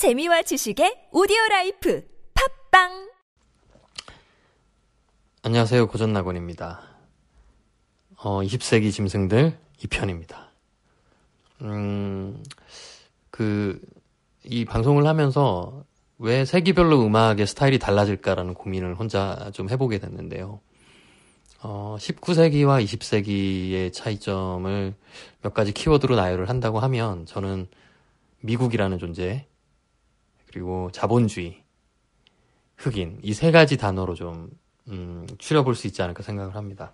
재미와 지식의 오디오 라이프 팟빵 안녕하세요. 고전낙원입니다. 어, 20세기 짐승들 2편입니다. 음, 그, 이 방송을 하면서 왜 세기별로 음악의 스타일이 달라질까라는 고민을 혼자 좀 해보게 됐는데요. 어, 19세기와 20세기의 차이점을 몇 가지 키워드로 나열을 한다고 하면 저는 미국이라는 존재, 그리고 자본주의, 흑인, 이 세 가지 단어로 좀, 음, 추려볼 수 있지 않을까 생각을 합니다.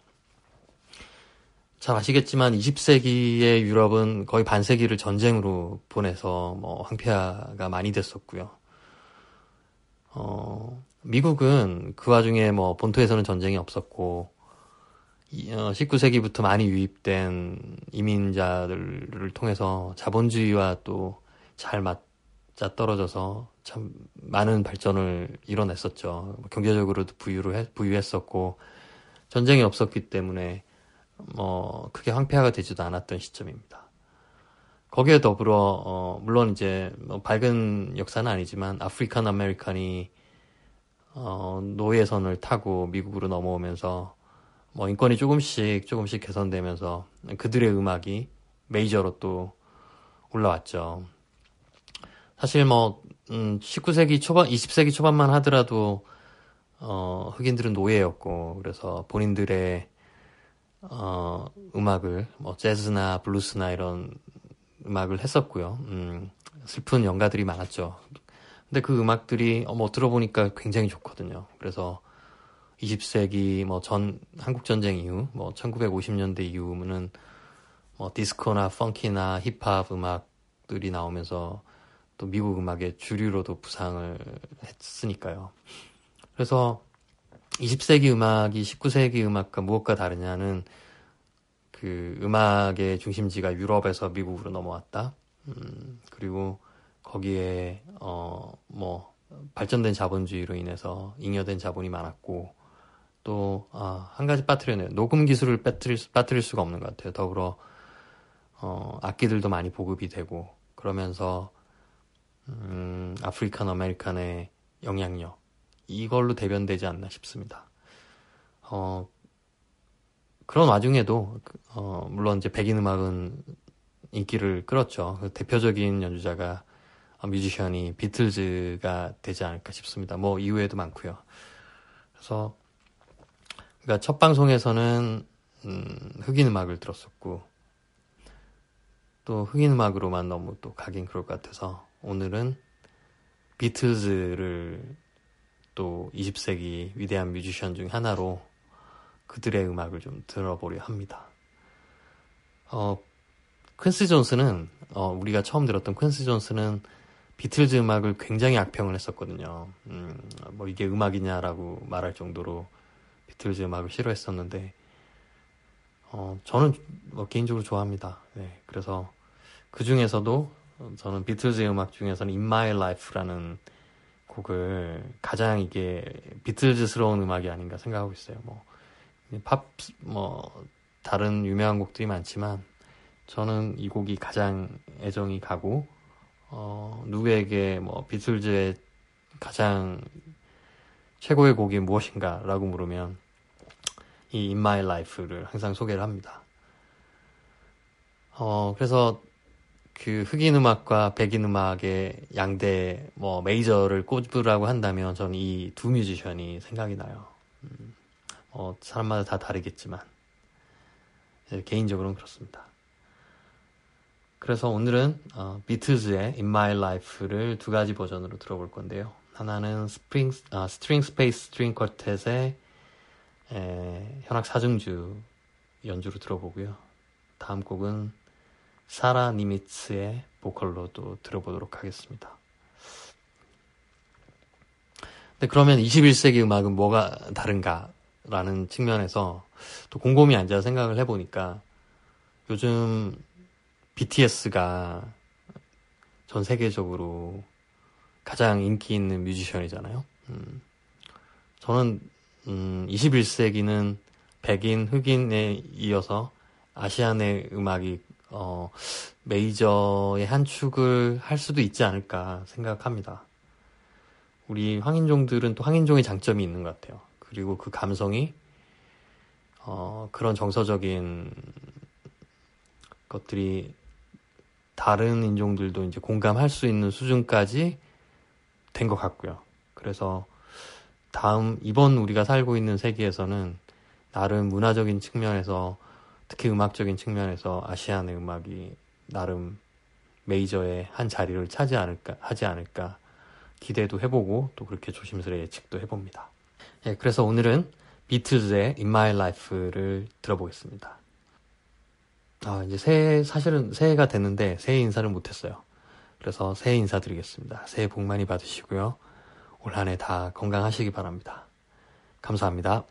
잘 아시겠지만 20세기의 유럽은 거의 반세기를 전쟁으로 보내서 뭐 황폐화가 많이 됐었고요. 어, 미국은 그 와중에 뭐 본토에서는 전쟁이 없었고 19세기부터 어, 많이 유입된 이민자들을 통해서 자본주의와 또 잘 맞 자 떨어져서 참 많은 발전을 이뤄냈었죠. 뭐 경제적으로도 부유를 해, 부유했었고 전쟁이 없었기 때문에 뭐 크게 황폐화가 되지도 않았던 시점입니다. 거기에 더불어 어, 물론 이제 뭐 밝은 역사는 아니지만 African American이 어, 노예선을 타고 미국으로 넘어오면서 뭐 인권이 조금씩 조금씩 개선되면서 그들의 음악이 메이저로 또 올라왔죠. 사실 뭐 음, 19세기 초반, 20세기 초반만 하더라도 어, 흑인들은 노예였고 그래서 본인들의 어, 음악을 뭐 재즈나 블루스나 이런 음악을 했었고요. 음, 슬픈 연가들이 많았죠. 근데 그 음악들이 어, 뭐 들어보니까 굉장히 좋거든요. 그래서 20세기 뭐 전 한국 전쟁 이후 뭐 1950년대 이후는 뭐 디스코나 펑키나 힙합 음악들이 나오면서 또 미국 음악의 주류로도 부상을 했으니까요. 그래서 20세기 음악이 19세기 음악과 무엇과 다르냐는 그 음악의 중심지가 유럽에서 미국으로 넘어왔다. 음, 그리고 거기에 어 뭐 발전된 자본주의로 인해서 잉여된 자본이 많았고 또한 아, 가지 빠뜨렸네요. 녹음 기술을 빠뜨릴, 빠뜨릴 수가 없는 것 같아요. 더불어 어, 악기들도 많이 보급이 되고 그러면서 음, African American의 영향력 이걸로 대변되지 않나 싶습니다. 어, 그런 와중에도 어, 물론 이제 백인 음악은 인기를 끌었죠. 그 대표적인 연주자가 어, 뮤지션이 비틀즈가 되지 않을까 싶습니다. 뭐 이후에도 많고요. 그래서 그러니까 첫 방송에서는 음, 흑인 음악을 들었었고 또 흑인 음악으로만 너무 또 가긴 그럴 것 같아서 오늘은 비틀즈를 또 20세기 위대한 뮤지션 중 하나로 그들의 음악을 좀 들어보려 합니다. 어, 퀸스 존스는 어, 우리가 처음 들었던 퀸스 존스는 비틀즈 음악을 굉장히 악평을 했었거든요. 음, 뭐 이게 음악이냐라고 말할 정도로 비틀즈 음악을 싫어했었는데 어, 저는 뭐 개인적으로 좋아합니다. 네, 그래서 그 중에서도 저는 비틀즈의 음악 중에서는 In My Life라는 곡을 가장 이게 비틀즈스러운 음악이 아닌가 생각하고 있어요. 뭐 팝, 뭐 다른 유명한 곡들이 많지만 저는 이 곡이 가장 애정이 가고 어, 누구에게 뭐 비틀즈의 가장 최고의 곡이 무엇인가 라고 물으면 이 In My Life를 항상 소개를 합니다. 어, 그래서 그 흑인 음악과 백인 음악의 양대 뭐 메이저를 꼽으라고 한다면 저는 이 두 뮤지션이 생각이 나요. 음, 어, 사람마다 다 다르겠지만 네, 개인적으로는 그렇습니다. 그래서 오늘은 어, 비틀즈의 In My Life를 두 가지 버전으로 들어볼 건데요. 하나는 스프링, 아, string String Space String Quartet의 에, 현악 사중주 연주로 들어보고요. 다음 곡은 사라 니미츠의 보컬로도 들어보도록 하겠습니다. 근데 그러면 21세기 음악은 뭐가 다른가라는 측면에서 또 곰곰이 앉아 생각을 해보니까 요즘 BTS가 전 세계적으로 가장 인기 있는 뮤지션이잖아요. 음, 저는 음, 21세기는 백인, 흑인에 이어서 아시안의 음악이 어, 메이저의 한 축을 할 수도 있지 않을까 생각합니다. 우리 황인종들은 또 황인종의 장점이 있는 것 같아요. 그리고 그 감성이 어, 그런 정서적인 것들이 다른 인종들도 이제 공감할 수 있는 수준까지 된 것 같고요. 그래서 다음 이번 우리가 살고 있는 세계에서는 나름 문화적인 측면에서 특히 음악적인 측면에서 아시안의 음악이 나름 메이저의 한 자리를 차지 않을까 하지 않을까 기대도 해보고 또 그렇게 조심스레 예측도 해봅니다. 예, 그래서 오늘은 비틀즈의 In My Life를 들어보겠습니다. 아, 이제 새해, 사실은 새해가 됐는데 새해 인사를 못했어요. 그래서 새해 인사드리겠습니다. 새해 복 많이 받으시고요. 올 한 해 다 건강하시기 바랍니다. 감사합니다.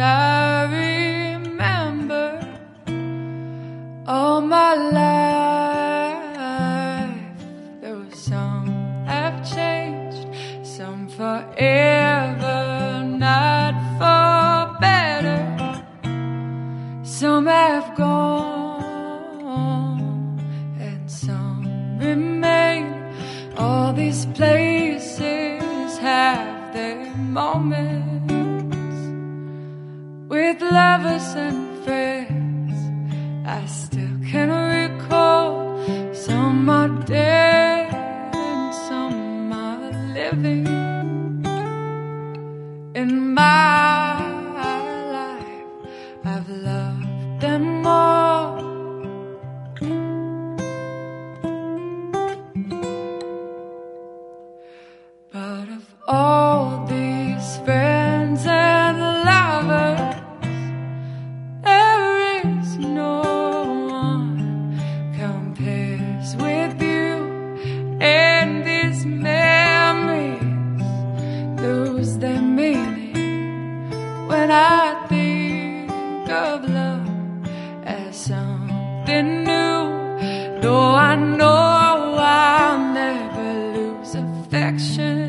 I remember all my life. Though some have changed, some forever, not for better. Some have gone, and some remain. All these places have their moments. living in my No, I know I'll never lose affection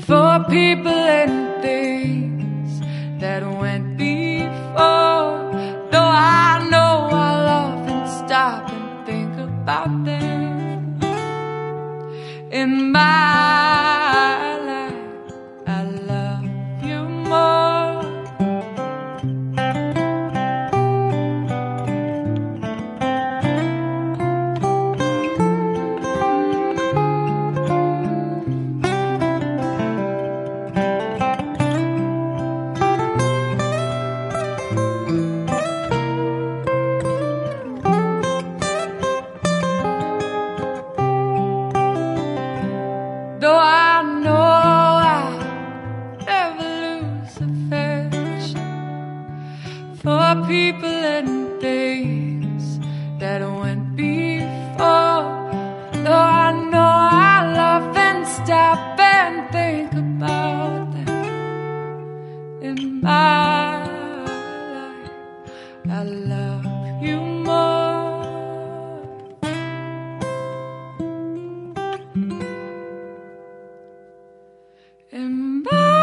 for people and things that went before. Though I know I'll often stop and think about them in my Embarrassed.